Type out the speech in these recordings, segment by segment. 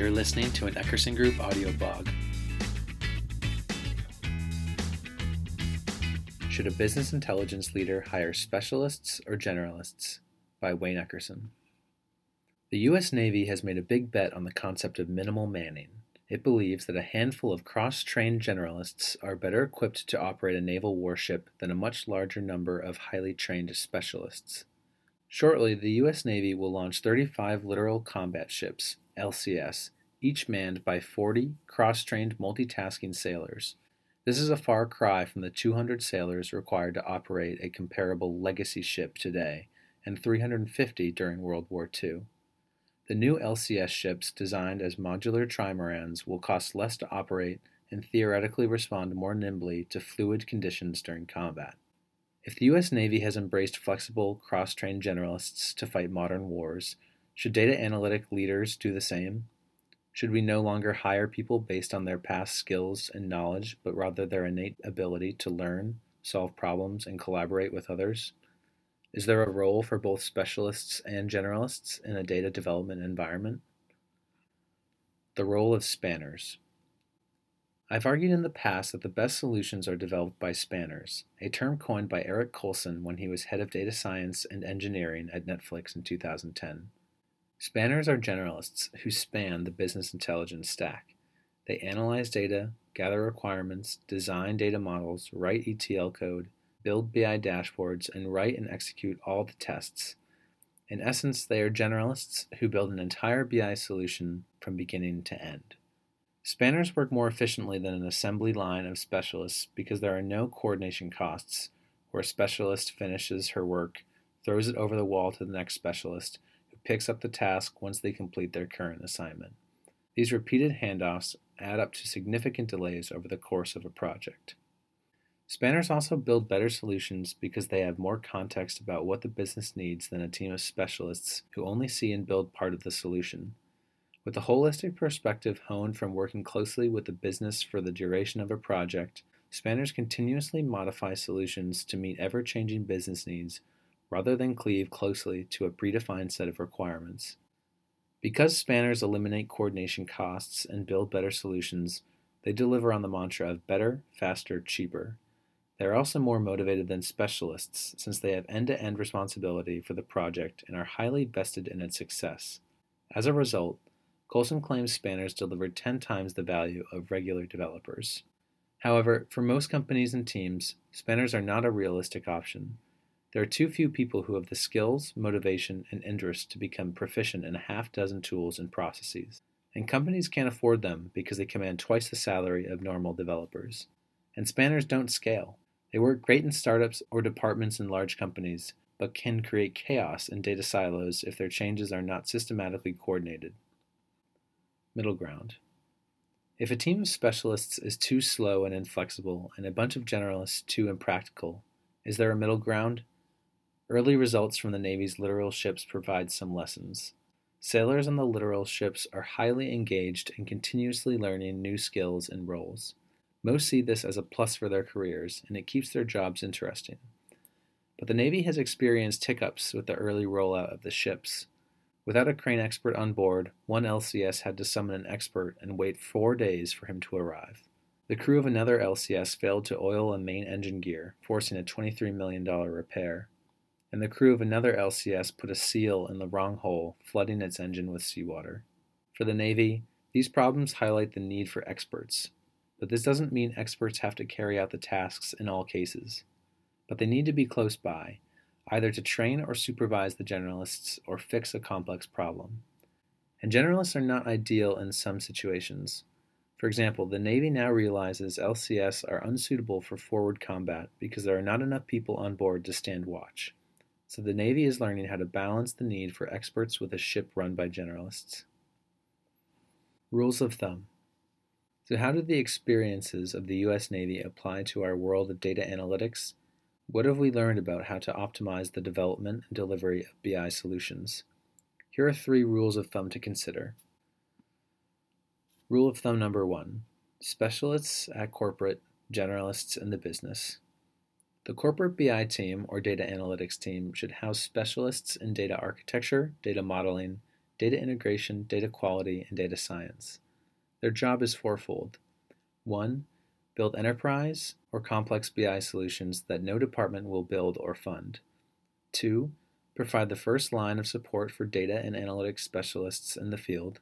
You're listening to an Eckerson Group audio blog. Should a business intelligence leader hire specialists or generalists? By Wayne Eckerson. The U.S. Navy has made a big bet on the concept of minimal manning. It believes that a handful of cross trained generalists are better equipped to operate a naval warship than a much larger number of highly trained specialists. Shortly, the U.S. Navy will launch 35 littoral combat ships, LCS, each manned by 40 cross trained multitasking sailors. This is a far cry from the 200 sailors required to operate a comparable legacy ship today and 350 during World War II. The new LCS ships, designed as modular trimarans, will cost less to operate and theoretically respond more nimbly to fluid conditions during combat. If the U.S. Navy has embraced flexible, cross trained generalists to fight modern wars, should data analytic leaders do the same? Should we no longer hire people based on their past skills and knowledge, but rather their innate ability to learn, solve problems, and collaborate with others? Is there a role for both specialists and generalists in a data development environment? The role of spanners. I've argued in the past that the best solutions are developed by spanners, a term coined by Eric Colson when he was head of data science and engineering at Netflix in 2010. Spanners are generalists who span the business intelligence stack. They analyze data, gather requirements, design data models, write ETL code, build BI dashboards, and write and execute all the tests. In essence, they are generalists who build an entire BI solution from beginning to end. Spanners work more efficiently than an assembly line of specialists because there are no coordination costs, where a specialist finishes her work, throws it over the wall to the next specialist, picks up the task once they complete their current assignment. These repeated handoffs add up to significant delays over the course of a project. Spanners also build better solutions because they have more context about what the business needs than a team of specialists who only see and build part of the solution. With a holistic perspective honed from working closely with the business for the duration of a project, spanners continuously modify solutions to meet ever changing business needs rather than cleave closely to a predefined set of requirements. Because spanners eliminate coordination costs and build better solutions, they deliver on the mantra of better, faster, cheaper. They are also more motivated than specialists since they have end to end responsibility for the project and are highly vested in its success. As a result, Colson claims spanners deliver 10 times the value of regular developers. However, for most companies and teams, spanners are not a realistic option there are too few people who have the skills, motivation, and interest to become proficient in a half dozen tools and processes. And companies can't afford them because they command twice the salary of normal developers. And spanners don't scale. They work great in startups or departments in large companies, but can create chaos in data silos if their changes are not systematically coordinated. Middle ground. If a team of specialists is too slow and inflexible, and a bunch of generalists too impractical, is there a middle ground? Early results from the Navy's littoral ships provide some lessons. Sailors on the littoral ships are highly engaged and continuously learning new skills and roles. Most see this as a plus for their careers, and it keeps their jobs interesting. But the Navy has experienced hiccups with the early rollout of the ships. Without a crane expert on board, one LCS had to summon an expert and wait four days for him to arrive. The crew of another LCS failed to oil a main engine gear, forcing a $23 million repair and the crew of another LCS put a seal in the wrong hole, flooding its engine with seawater. For the Navy, these problems highlight the need for experts, but this doesn't mean experts have to carry out the tasks in all cases. But they need to be close by, either to train or supervise the generalists or fix a complex problem. And generalists are not ideal in some situations. For example, the Navy now realizes LCS are unsuitable for forward combat because there are not enough people on board to stand watch so the Navy is learning how to balance the need for experts with a ship run by generalists. Rules of thumb. So, how do the experiences of the U.S. Navy apply to our world of data analytics? What have we learned about how to optimize the development and delivery of BI solutions? Here are three rules of thumb to consider. Rule of thumb number one specialists at corporate, generalists in the business. The corporate BI team or data analytics team should house specialists in data architecture, data modeling, data integration, data quality, and data science. Their job is fourfold. 1. Build enterprise or complex BI solutions that no department will build or fund. 2. Provide the first line of support for data and analytics specialists in the field.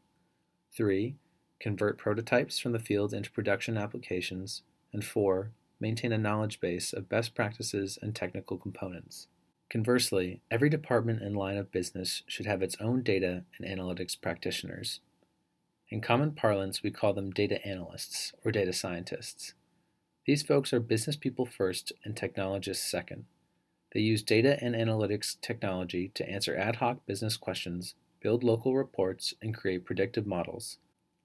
3. Convert prototypes from the field into production applications. And 4 maintain a knowledge base of best practices and technical components. Conversely, every department and line of business should have its own data and analytics practitioners. In common parlance, we call them data analysts or data scientists. These folks are business people first and technologists second. They use data and analytics technology to answer ad hoc business questions, build local reports, and create predictive models.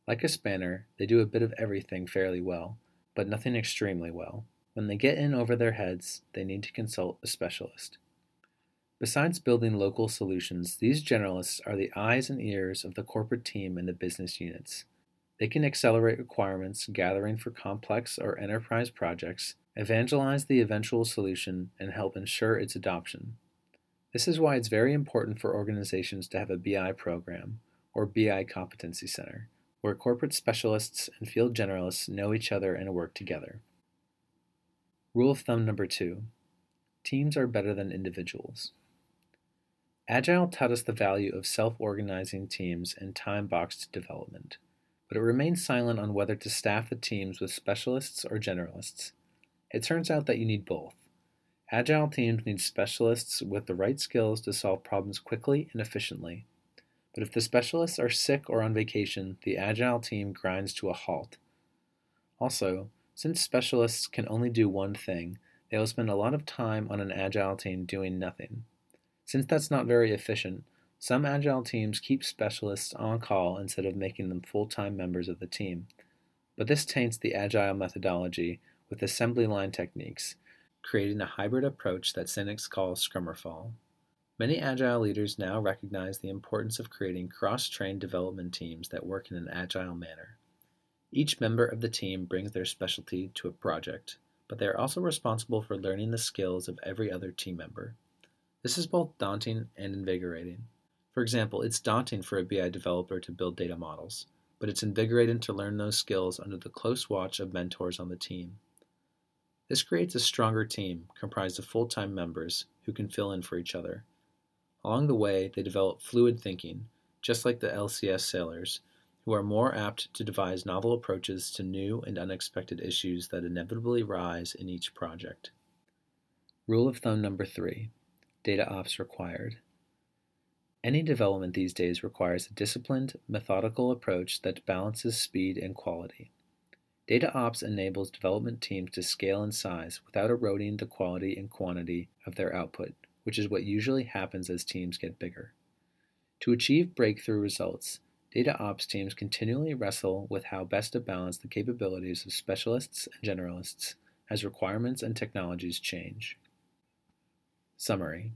Like a spanner, they do a bit of everything fairly well, but nothing extremely well. When they get in over their heads, they need to consult a specialist. Besides building local solutions, these generalists are the eyes and ears of the corporate team and the business units. They can accelerate requirements gathering for complex or enterprise projects, evangelize the eventual solution, and help ensure its adoption. This is why it's very important for organizations to have a BI program, or BI Competency Center, where corporate specialists and field generalists know each other and work together. Rule of thumb number two teams are better than individuals. Agile taught us the value of self organizing teams and time boxed development, but it remained silent on whether to staff the teams with specialists or generalists. It turns out that you need both. Agile teams need specialists with the right skills to solve problems quickly and efficiently, but if the specialists are sick or on vacation, the Agile team grinds to a halt. Also, since specialists can only do one thing, they will spend a lot of time on an Agile team doing nothing. Since that's not very efficient, some Agile teams keep specialists on call instead of making them full time members of the team. But this taints the Agile methodology with assembly line techniques, creating a hybrid approach that cynics call Scrummerfall. Many Agile leaders now recognize the importance of creating cross trained development teams that work in an agile manner. Each member of the team brings their specialty to a project, but they are also responsible for learning the skills of every other team member. This is both daunting and invigorating. For example, it's daunting for a BI developer to build data models, but it's invigorating to learn those skills under the close watch of mentors on the team. This creates a stronger team comprised of full time members who can fill in for each other Along the way, they develop fluid thinking, just like the LCS sailors, who are more apt to devise novel approaches to new and unexpected issues that inevitably rise in each project. Rule of thumb number three data ops required. Any development these days requires a disciplined, methodical approach that balances speed and quality. Data ops enables development teams to scale in size without eroding the quality and quantity of their output which is what usually happens as teams get bigger. To achieve breakthrough results, data ops teams continually wrestle with how best to balance the capabilities of specialists and generalists as requirements and technologies change. Summary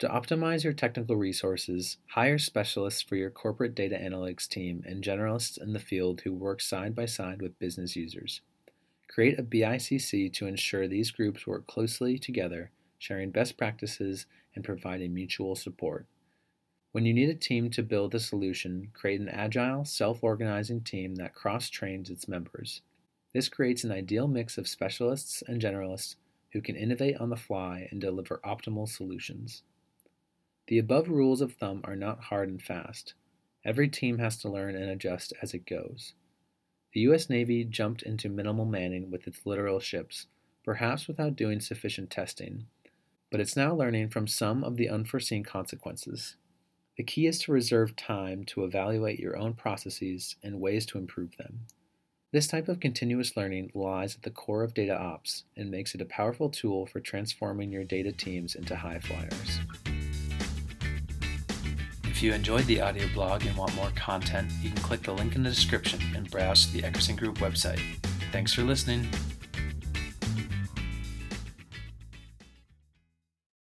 To optimize your technical resources, hire specialists for your corporate data analytics team and generalists in the field who work side by side with business users. Create a BICC to ensure these groups work closely together sharing best practices, and providing mutual support. When you need a team to build a solution, create an agile, self organizing team that cross trains its members. This creates an ideal mix of specialists and generalists who can innovate on the fly and deliver optimal solutions. The above rules of thumb are not hard and fast. Every team has to learn and adjust as it goes. The U.S. Navy jumped into minimal manning with its littoral ships, perhaps without doing sufficient testing, but it's now learning from some of the unforeseen consequences. The key is to reserve time to evaluate your own processes and ways to improve them. This type of continuous learning lies at the core of data ops and makes it a powerful tool for transforming your data teams into high flyers. If you enjoyed the audio blog and want more content, you can click the link in the description and browse the Eckerson Group website. Thanks for listening.